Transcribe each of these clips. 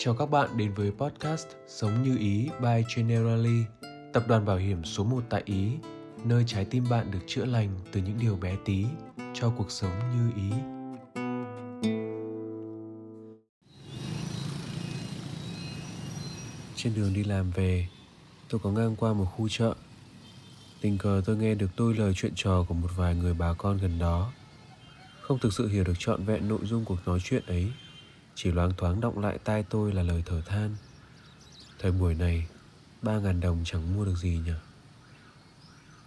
Chào các bạn đến với podcast Sống như Ý by Generali, tập đoàn bảo hiểm số 1 tại Ý, nơi trái tim bạn được chữa lành từ những điều bé tí cho cuộc sống như ý. Trên đường đi làm về, tôi có ngang qua một khu chợ. Tình cờ tôi nghe được đôi lời chuyện trò của một vài người bà con gần đó. Không thực sự hiểu được trọn vẹn nội dung cuộc nói chuyện ấy chỉ loáng thoáng động lại tai tôi là lời thở than. Thời buổi này, Ba ngàn đồng chẳng mua được gì nhỉ?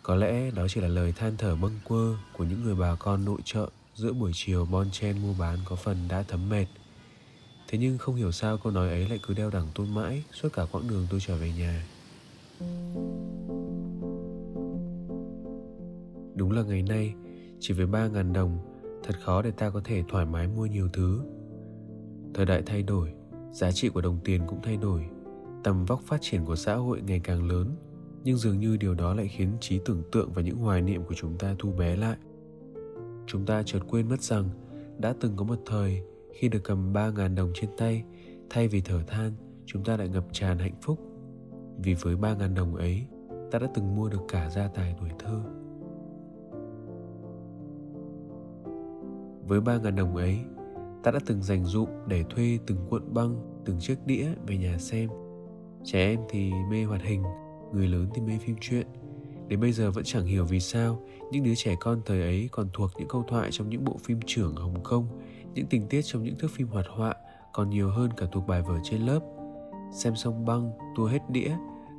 Có lẽ đó chỉ là lời than thở bâng quơ Của những người bà con nội trợ Giữa buổi chiều bon chen mua bán có phần đã thấm mệt. Thế nhưng không hiểu sao câu nói ấy lại cứ đeo đẳng tôi mãi Suốt cả quãng đường tôi trở về nhà. Đúng là ngày nay, Chỉ với ba ngàn đồng, Thật khó để ta có thể thoải mái mua nhiều thứ thời đại thay đổi, giá trị của đồng tiền cũng thay đổi. Tầm vóc phát triển của xã hội ngày càng lớn, nhưng dường như điều đó lại khiến trí tưởng tượng và những hoài niệm của chúng ta thu bé lại. Chúng ta chợt quên mất rằng, đã từng có một thời, khi được cầm 3.000 đồng trên tay, thay vì thở than, chúng ta lại ngập tràn hạnh phúc. Vì với 3.000 đồng ấy, ta đã từng mua được cả gia tài tuổi thơ. Với 3.000 đồng ấy ta đã từng dành dụm để thuê từng cuộn băng, từng chiếc đĩa về nhà xem. Trẻ em thì mê hoạt hình, người lớn thì mê phim truyện. Đến bây giờ vẫn chẳng hiểu vì sao những đứa trẻ con thời ấy còn thuộc những câu thoại trong những bộ phim trưởng hồng kông, những tình tiết trong những thước phim hoạt họa còn nhiều hơn cả thuộc bài vở trên lớp. Xem xong băng, tua hết đĩa,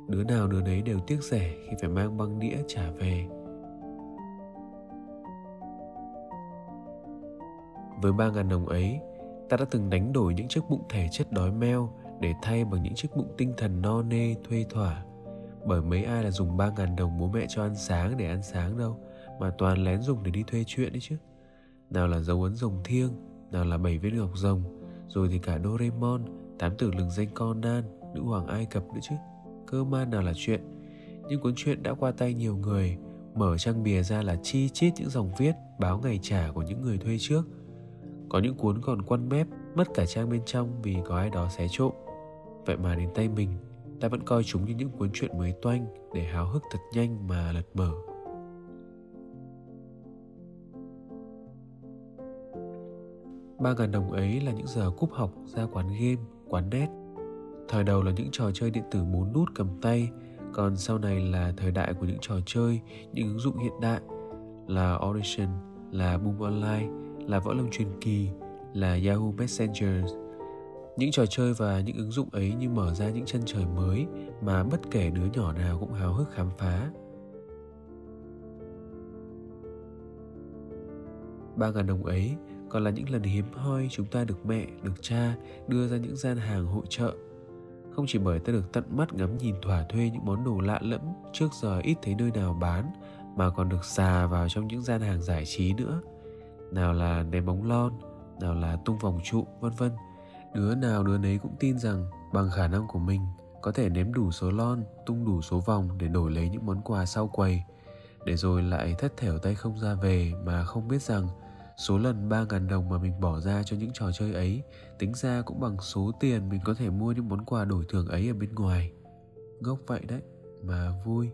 đứa nào đứa nấy đều tiếc rẻ khi phải mang băng đĩa trả về. Với 3.000 đồng ấy, ta đã từng đánh đổi những chiếc bụng thể chất đói meo để thay bằng những chiếc bụng tinh thần no nê thuê thỏa. Bởi mấy ai là dùng 3.000 đồng bố mẹ cho ăn sáng để ăn sáng đâu, mà toàn lén dùng để đi thuê chuyện đấy chứ. Nào là dấu ấn rồng thiêng, nào là bảy viên ngọc rồng, rồi thì cả Doraemon, tám tử lừng danh Conan, nữ hoàng Ai Cập nữa chứ. Cơ man nào là chuyện. Nhưng cuốn truyện đã qua tay nhiều người, mở trang bìa ra là chi chít những dòng viết báo ngày trả của những người thuê trước – có những cuốn còn quăn mép mất cả trang bên trong vì có ai đó xé trộm. Vậy mà đến tay mình, ta vẫn coi chúng như những cuốn truyện mới toanh để háo hức thật nhanh mà lật mở. Ba ngàn đồng ấy là những giờ cúp học, ra quán game, quán net. Thời đầu là những trò chơi điện tử bốn nút cầm tay, còn sau này là thời đại của những trò chơi, những ứng dụng hiện đại, là audition, là boom online là võ lâm truyền kỳ, là Yahoo Messenger. Những trò chơi và những ứng dụng ấy như mở ra những chân trời mới mà bất kể đứa nhỏ nào cũng háo hức khám phá. Ba ngàn đồng ấy còn là những lần hiếm hoi chúng ta được mẹ, được cha đưa ra những gian hàng hội trợ. Không chỉ bởi ta được tận mắt ngắm nhìn thỏa thuê những món đồ lạ lẫm trước giờ ít thấy nơi nào bán mà còn được xà vào trong những gian hàng giải trí nữa – nào là ném bóng lon nào là tung vòng trụ vân vân đứa nào đứa nấy cũng tin rằng bằng khả năng của mình có thể ném đủ số lon tung đủ số vòng để đổi lấy những món quà sau quầy để rồi lại thất thểu tay không ra về mà không biết rằng số lần 3.000 đồng mà mình bỏ ra cho những trò chơi ấy tính ra cũng bằng số tiền mình có thể mua những món quà đổi thưởng ấy ở bên ngoài. Ngốc vậy đấy, mà vui.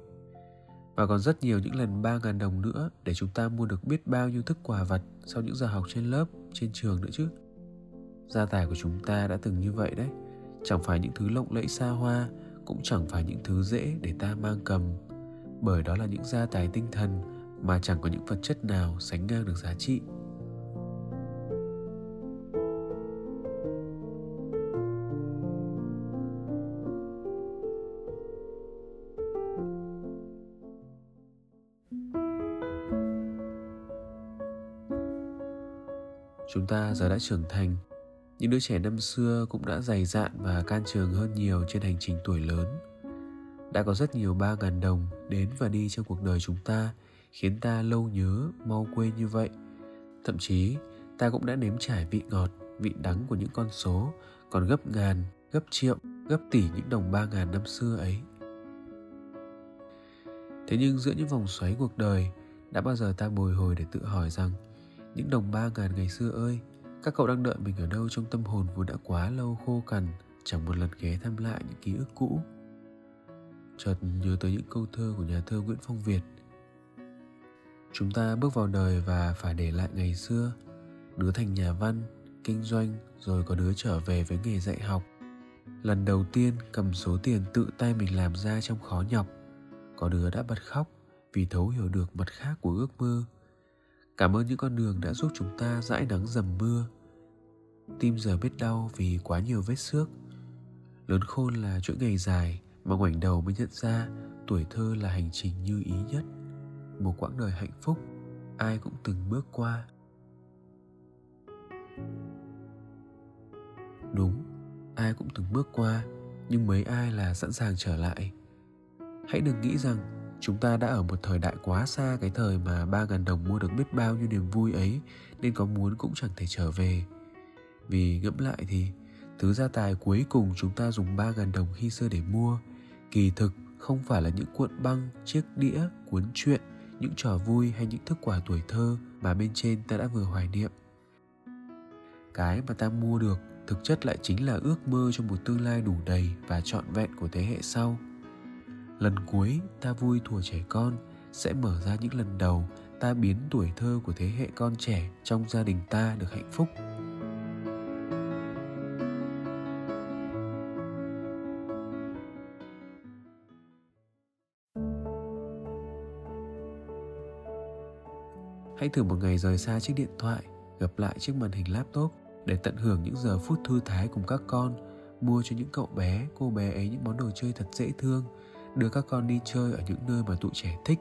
Và còn rất nhiều những lần 3.000 đồng nữa để chúng ta mua được biết bao nhiêu thức quà vặt sau những giờ học trên lớp, trên trường nữa chứ. Gia tài của chúng ta đã từng như vậy đấy. Chẳng phải những thứ lộng lẫy xa hoa, cũng chẳng phải những thứ dễ để ta mang cầm. Bởi đó là những gia tài tinh thần mà chẳng có những vật chất nào sánh ngang được giá trị. Chúng ta giờ đã trưởng thành. Những đứa trẻ năm xưa cũng đã dày dạn và can trường hơn nhiều trên hành trình tuổi lớn. Đã có rất nhiều ba ngàn đồng đến và đi trong cuộc đời chúng ta Khiến ta lâu nhớ, mau quên như vậy. Thậm chí ta cũng đã nếm trải vị ngọt, vị đắng của những con số Còn gấp ngàn, gấp triệu, gấp tỷ những đồng ba ngàn năm xưa ấy. Thế nhưng giữa những vòng xoáy cuộc đời Đã bao giờ ta bồi hồi để tự hỏi rằng những đồng ba ngàn ngày xưa ơi Các cậu đang đợi mình ở đâu trong tâm hồn vốn đã quá lâu khô cằn chẳng một lần ghé thăm lại những ký ức cũ chợt nhớ tới những câu thơ của nhà thơ Nguyễn Phong Việt. Chúng ta bước vào đời và phải để lại ngày xưa, đứa thành nhà văn, kinh doanh rồi có đứa trở về với nghề dạy học. Lần đầu tiên cầm số tiền tự tay mình làm ra trong khó nhọc, có đứa đã bật khóc vì thấu hiểu được mặt khác của ước mơ. Cảm ơn những con đường đã giúp chúng ta dãi nắng dầm mưa. Tim giờ biết đau vì quá nhiều vết xước. Lớn khôn là chuỗi ngày dài, mà ngoảnh đầu mới nhận ra tuổi thơ là hành trình như ý nhất một quãng đời hạnh phúc ai cũng từng bước qua đúng ai cũng từng bước qua nhưng mấy ai là sẵn sàng trở lại hãy đừng nghĩ rằng chúng ta đã ở một thời đại quá xa, cái thời mà ba ngàn đồng mua được biết bao nhiêu niềm vui ấy, nên có muốn cũng chẳng thể trở về. Vì ngẫm lại thì, thứ gia tài cuối cùng chúng ta dùng ba ngàn đồng khi xưa để mua, kỳ thực không phải là những cuộn băng, chiếc đĩa, cuốn truyện, những trò vui hay những thức quà tuổi thơ mà bên trên ta đã vừa hoài niệm. Cái mà ta mua được thực chất lại chính là ước mơ cho một tương lai đủ đầy và trọn vẹn của thế hệ sau lần cuối ta vui thủa trẻ con sẽ mở ra những lần đầu ta biến tuổi thơ của thế hệ con trẻ trong gia đình ta được hạnh phúc. Hãy thử một ngày rời xa chiếc điện thoại, gặp lại chiếc màn hình laptop để tận hưởng những giờ phút thư thái cùng các con, mua cho những cậu bé, cô bé ấy những món đồ chơi thật dễ thương, đưa các con đi chơi ở những nơi mà tụi trẻ thích.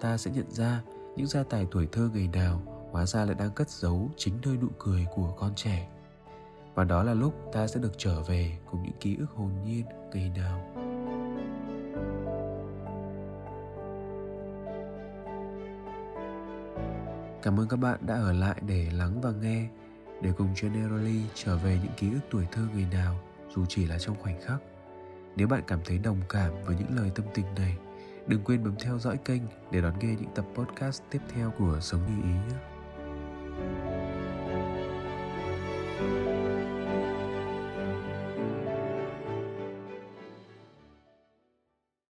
Ta sẽ nhận ra những gia tài tuổi thơ ngày nào hóa ra lại đang cất giấu chính nơi nụ cười của con trẻ. Và đó là lúc ta sẽ được trở về cùng những ký ức hồn nhiên ngày nào. Cảm ơn các bạn đã ở lại để lắng và nghe, để cùng Generally trở về những ký ức tuổi thơ ngày nào, dù chỉ là trong khoảnh khắc. Nếu bạn cảm thấy đồng cảm với những lời tâm tình này, đừng quên bấm theo dõi kênh để đón nghe những tập podcast tiếp theo của Sống Như Ý nhé.